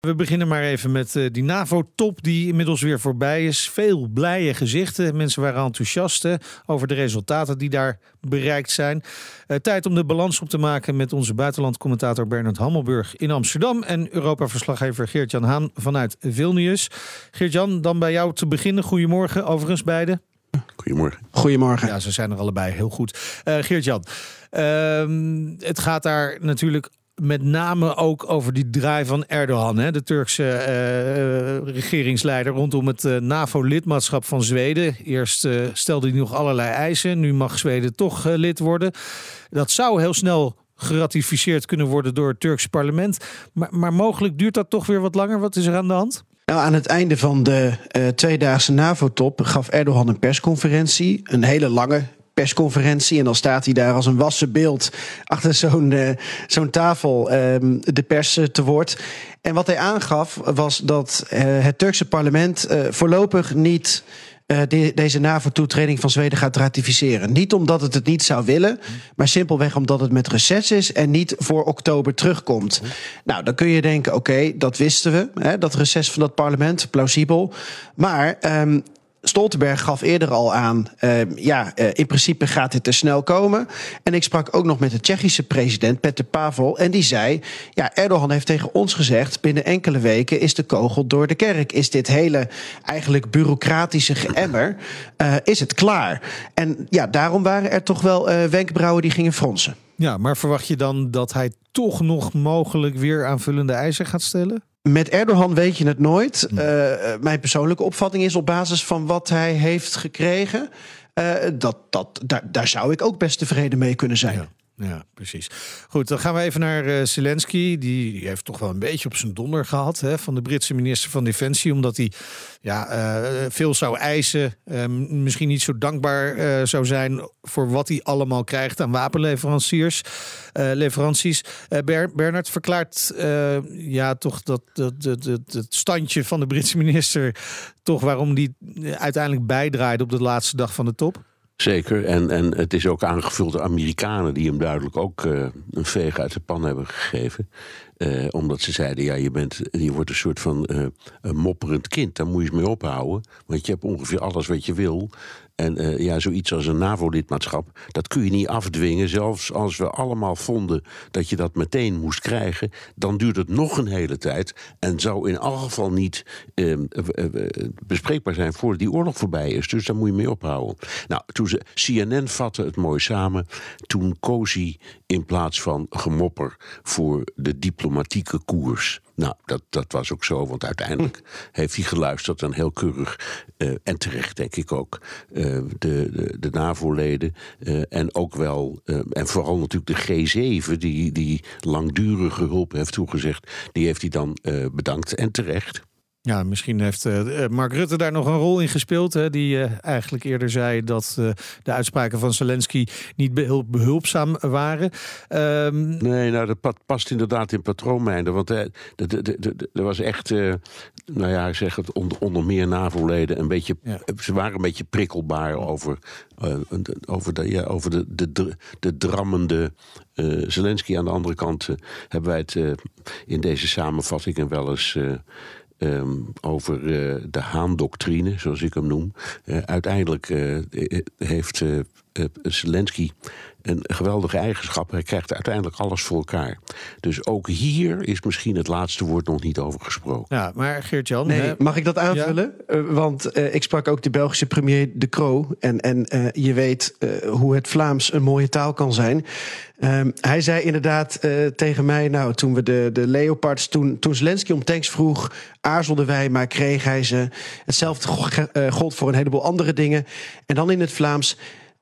We beginnen maar even met uh, die NAVO-top die inmiddels weer voorbij is. Veel blije gezichten. Mensen waren enthousiast over de resultaten die daar bereikt zijn. Uh, tijd om de balans op te maken met onze buitenlandcommentator Bernard Hammelburg in Amsterdam en Europa-verslaggever Geert-Jan Haan vanuit Vilnius. Geert-Jan, dan bij jou te beginnen. Goedemorgen, overigens beiden. Goedemorgen. Goedemorgen. Ja, ze zijn er allebei heel goed. Uh, Geert-Jan, uh, het gaat daar natuurlijk met name ook over die draai van Erdogan, hè, de Turkse uh, regeringsleider, rondom het uh, NAVO-lidmaatschap van Zweden. Eerst stelde hij nog allerlei eisen, nu mag Zweden toch lid worden. Dat zou heel snel geratificeerd kunnen worden door het Turkse parlement. Maar, maar mogelijk duurt dat toch weer wat langer. Wat is er aan de hand? Nou, aan het einde van de uh, tweedaagse NAVO-top gaf Erdogan een persconferentie. Een hele lange persconferentie. En dan staat hij daar als een wassen beeld achter zo'n uh, zo'n tafel uh, de pers te woord. En wat hij aangaf was dat uh, het Turkse parlement voorlopig niet. De, deze NAVO-toetreding van Zweden gaat ratificeren. Niet omdat het het niet zou willen, maar simpelweg omdat het met reces is en niet voor oktober terugkomt. Nou, dan kun je denken: oké, dat wisten we, hè, dat reces van dat parlement, plausibel. Maar um, Stoltenberg gaf eerder al aan, uh, ja, uh, in principe gaat dit te snel komen. En ik sprak ook nog met de Tsjechische president Petr Pavel. En die zei, ja, Erdogan heeft tegen ons gezegd... binnen enkele weken is de kogel door de kerk. Is dit hele eigenlijk bureaucratische geëmmer, uh, is het klaar? En ja, daarom waren er toch wel wenkbrauwen die gingen fronsen. Ja, maar verwacht je dan dat hij toch nog mogelijk weer aanvullende eisen gaat stellen? Met Erdogan weet je het nooit. Uh, mijn persoonlijke opvatting is op basis van wat hij heeft gekregen. Uh, dat, dat, daar, daar zou ik ook best tevreden mee kunnen zijn. Ja. Ja, precies. Goed, dan gaan we even naar uh, Zelensky. Die heeft toch wel een beetje op zijn donder gehad hè, van de Britse minister van Defensie. Omdat hij ja, uh, veel zou eisen. Uh, misschien niet zo dankbaar zou zijn voor wat hij allemaal krijgt aan wapenleveranciers. leveranties. Ber Bernard verklaart ja, toch dat, het standje van de Britse minister. toch waarom die uiteindelijk bijdraaide op de laatste dag van de top. Zeker, en, en het is ook aangevuld door Amerikanen die hem duidelijk ook uh, een veeg uit de pan hebben gegeven. Uh, omdat ze zeiden, ja, je, bent, je wordt een soort van een mopperend kind, daar moet je eens mee ophouden. Want je hebt ongeveer alles wat je wil. En uh, ja, zoiets als een NAVO-lidmaatschap, dat kun je niet afdwingen. Zelfs als we allemaal vonden dat je dat meteen moest krijgen, dan duurt het nog een hele tijd. En zou in elk geval niet uh, uh, bespreekbaar zijn voordat die oorlog voorbij is. Dus daar moet je mee ophouden. Nou, toen ze, CNN vatte het mooi samen. Toen hij in plaats van gemopper voor de diplomatieke koers. Nou, dat, dat was ook zo, want uiteindelijk heeft hij geluisterd en heel keurig, uh, en terecht denk ik ook, uh, de, de, de NAVO-leden uh, en ook wel, en vooral natuurlijk de G7, die, die langdurige hulp heeft toegezegd, die heeft hij dan bedankt en terecht. Ja, misschien heeft uh, Mark Rutte daar nog een rol in gespeeld. Hè, die uh, eigenlijk eerder zei dat uh, de uitspraken van Zelensky niet behulp, behulpzaam waren. Um... Nee, nou, dat past inderdaad in patroonmijnen. Want er was echt, nou ja, ik zeg het, onder, onder meer NAVO-leden een beetje. Ja. Ze waren een beetje prikkelbaar over, over, de, ja, over de, de, de, de drammende Zelensky. Aan de andere kant hebben wij het in deze samenvattingen wel eens. Um, over uh, de Haan-doctrine, zoals ik hem noem. Uh, uiteindelijk uh, heeft Zelensky een geweldige eigenschap. Hij krijgt uiteindelijk alles voor elkaar. Dus ook hier is misschien het laatste woord nog niet over gesproken. Ja, maar Geert-Jan... Nee, mag ik dat aanvullen? Ja? Uh, want uh, ik sprak ook de Belgische premier De Croo. En, en uh, je weet hoe het Vlaams een mooie taal kan zijn. Um, hij zei inderdaad tegen mij... nou, toen we de, de Leopards... Toen, toen Zelensky om tanks vroeg... aarzelden wij, maar kreeg hij ze. Hetzelfde gold voor een heleboel andere dingen. En dan in het Vlaams...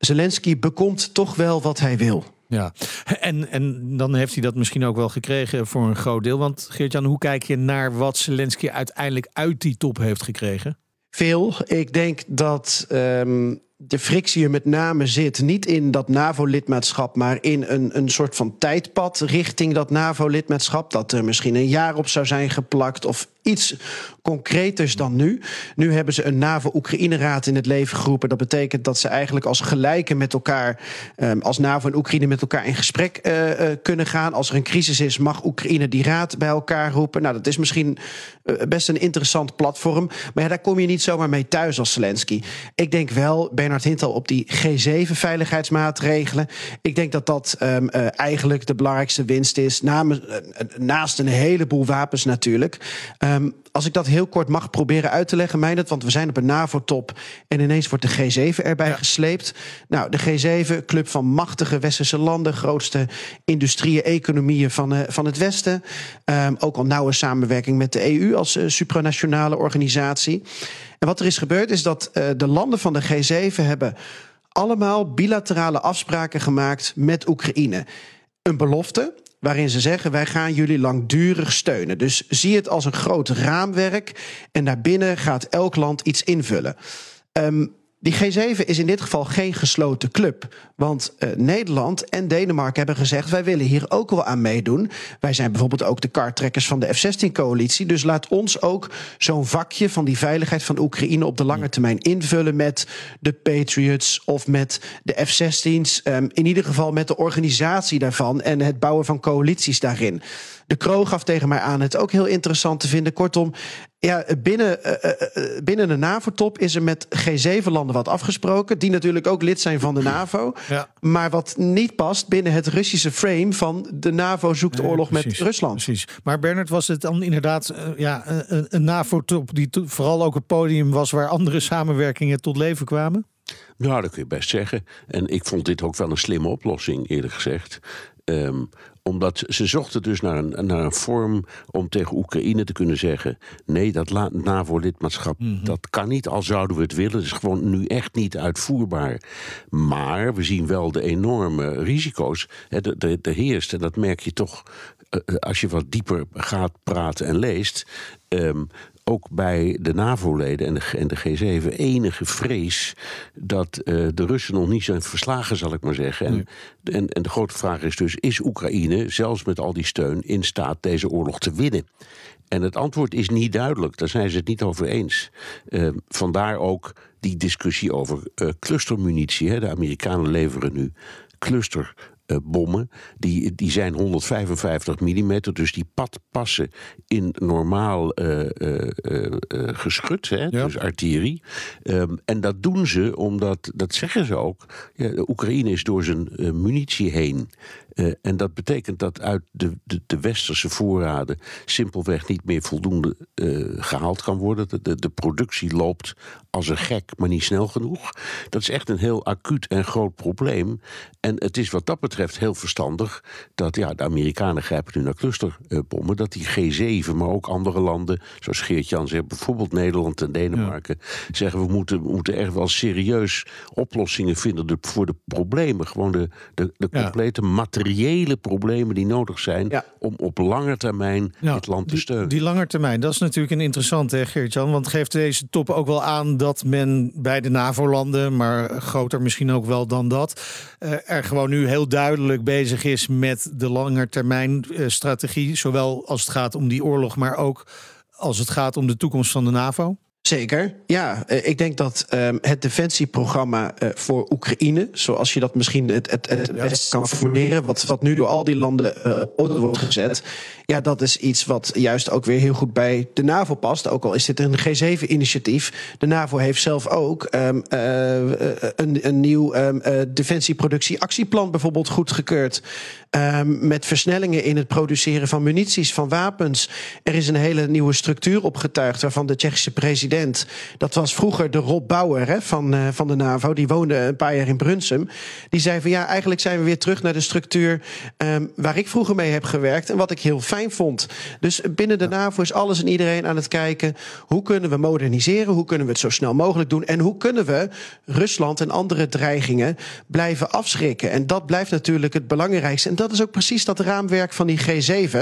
Zelensky bekomt toch wel wat hij wil. Ja, en, en dan heeft hij dat misschien ook wel gekregen voor een groot deel. Want Geert-Jan, hoe kijk je naar wat Zelensky uiteindelijk uit die top heeft gekregen? Veel. Ik denk dat um, de frictie er met name zit niet in dat NAVO-lidmaatschap, maar in een, een soort van tijdpad richting dat NAVO-lidmaatschap. Dat er misschien een jaar op zou zijn geplakt of iets concreters dan nu. Nu hebben ze een NAVO-Oekraïne-raad in het leven geroepen. Dat betekent dat ze eigenlijk als gelijken met elkaar, ehm, als NAVO en Oekraïne met elkaar in gesprek uh, uh, kunnen gaan. Als er een crisis is, mag Oekraïne die raad bij elkaar roepen. Nou, dat is misschien uh, best een interessant platform. Maar ja, daar kom je niet zomaar mee thuis als Zelensky. Ik denk wel, Bernard Hintel, op die G7-veiligheidsmaatregelen. Ik denk dat dat um, eigenlijk de belangrijkste winst is. Naast een heleboel wapens natuurlijk. Um, als ik dat heel kort mag proberen uit te leggen, Meijnerd, want we zijn op een NAVO-top en ineens wordt de G7 erbij ja. gesleept. Nou, de G7, club van machtige westerse landen, grootste industrieën, economieën van, uh, van het Westen. Um, ook al nauwe samenwerking met de EU als uh, supranationale organisatie. En wat er is gebeurd is dat uh, de landen van de G7 hebben allemaal bilaterale afspraken gemaakt met Oekraïne. Een belofte waarin ze zeggen: wij gaan jullie langdurig steunen. Dus zie het als een groot raamwerk en daarbinnen gaat elk land iets invullen. Um, die G7 is in dit geval geen gesloten club. Want uh, Nederland en Denemarken hebben gezegd: wij willen hier ook wel aan meedoen. Wij zijn bijvoorbeeld ook de kartrekkers van de F-16-coalitie. Dus laat ons ook zo'n vakje van die veiligheid van Oekraïne op de lange termijn invullen met de Patriots of met de F-16's. Um, in ieder geval met de organisatie daarvan en het bouwen van coalities daarin. De Kroo gaf tegen mij aan het ook heel interessant te vinden. Kortom, ja, binnen, uh, binnen de NAVO-top is er met G7-landen wat afgesproken. Die natuurlijk ook lid zijn van de NAVO. Ja. Maar wat niet past binnen het Russische frame van de NAVO zoekt nee, oorlog precies, met Rusland. Precies. Maar Bernard, was het dan inderdaad ja, een, een NAVO-top die vooral ook een podium was waar andere samenwerkingen tot leven kwamen? Ja, dat kun je best zeggen. En ik vond dit ook wel een slimme oplossing, eerlijk gezegd. Um, omdat ze zochten dus naar een, naar een vorm om tegen Oekraïne te kunnen zeggen: nee, dat NAVO-lidmaatschap mm -hmm. dat kan niet, al zouden we het willen. Het is gewoon nu echt niet uitvoerbaar. Maar we zien wel de enorme risico's. Er, er, er heerst, en dat merk je toch als je wat dieper gaat praten en leest. Um, ook bij de NAVO-leden en de, en de G7 enige vrees dat uh, de Russen nog niet zijn verslagen, zal ik maar zeggen. En, nee. en, en de grote vraag is dus: is Oekraïne, zelfs met al die steun, in staat deze oorlog te winnen? En het antwoord is niet duidelijk. Daar zijn ze het niet over eens. Uh, vandaar ook die discussie over uh, clustermunitie. Hè. De Amerikanen leveren nu cluster bommen. Die, die zijn 155 mm, dus die pad passen in normaal uh, uh, geschut, hè, ja. dus artillerie. Um, en dat doen ze omdat, dat zeggen ze ook, ja, de Oekraïne is door zijn munitie heen. En dat betekent dat uit de, de, de, westerse voorraden simpelweg niet meer voldoende gehaald kan worden. De, de, de, productie loopt als een gek, maar niet snel genoeg. Dat is echt een heel acuut en groot probleem. En het is wat dat betreft heel verstandig dat ja, de Amerikanen grijpen nu naar clusterbommen. Dat die G7, maar ook andere landen, zoals Geert-Jan zegt, bijvoorbeeld Nederland en Denemarken, ja. zeggen we moeten, moeten echt wel serieus oplossingen vinden voor de problemen. Gewoon de, de, de complete ja. materiële problemen die nodig zijn ja. om op lange termijn het land te steunen. Die, die lange termijn, dat is natuurlijk een interessante, Geert-Jan. Want geeft deze top ook wel aan dat men bij de NAVO-landen, maar groter misschien ook wel dan dat, er gewoon nu heel duidelijk bezig is met de langetermijnstrategie. Zowel als het gaat om die oorlog, maar ook als het gaat om de toekomst van de NAVO? Zeker, ja. Ik denk dat um, het defensieprogramma uh, voor Oekraïne, zoals je dat misschien het, het, het best kan formuleren, wat, wat nu door al die landen uh, wordt gezet, ja, dat is iets wat juist ook weer heel goed bij de NAVO past. Ook al is dit een G7-initiatief. De NAVO heeft zelf ook um, uh, een, een nieuw um, defensieproductieactieplan bijvoorbeeld goedgekeurd. Met versnellingen in het produceren van munities, van wapens. Er is een hele nieuwe structuur opgetuigd waarvan de Tsjechische president. Dat was vroeger de Rob Bauer hè, van, uh, van de NAVO. Die woonde een paar jaar in Brunsum. Die zei van ja, eigenlijk zijn we weer terug naar de structuur um, waar ik vroeger mee heb gewerkt. En wat ik heel fijn vond. Dus binnen de NAVO is alles en iedereen aan het kijken. Hoe kunnen we moderniseren? Hoe kunnen we het zo snel mogelijk doen? En hoe kunnen we Rusland en andere dreigingen blijven afschrikken? En dat blijft natuurlijk het belangrijkste. En dat is ook precies dat raamwerk van die G7.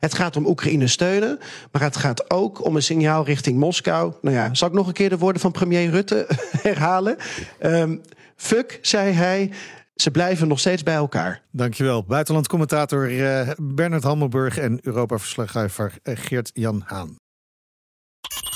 Het gaat om Oekraïne steunen, maar het gaat ook om een signaal richting Moskou. Nou ja, zal ik nog een keer de woorden van premier Rutte herhalen? Um, fuck, zei hij. Ze blijven nog steeds bij elkaar. Dankjewel. Buitenlandcommentator uh, Bernard Hammelburg en Europa-verslaggever uh, Geert-Jan Haan.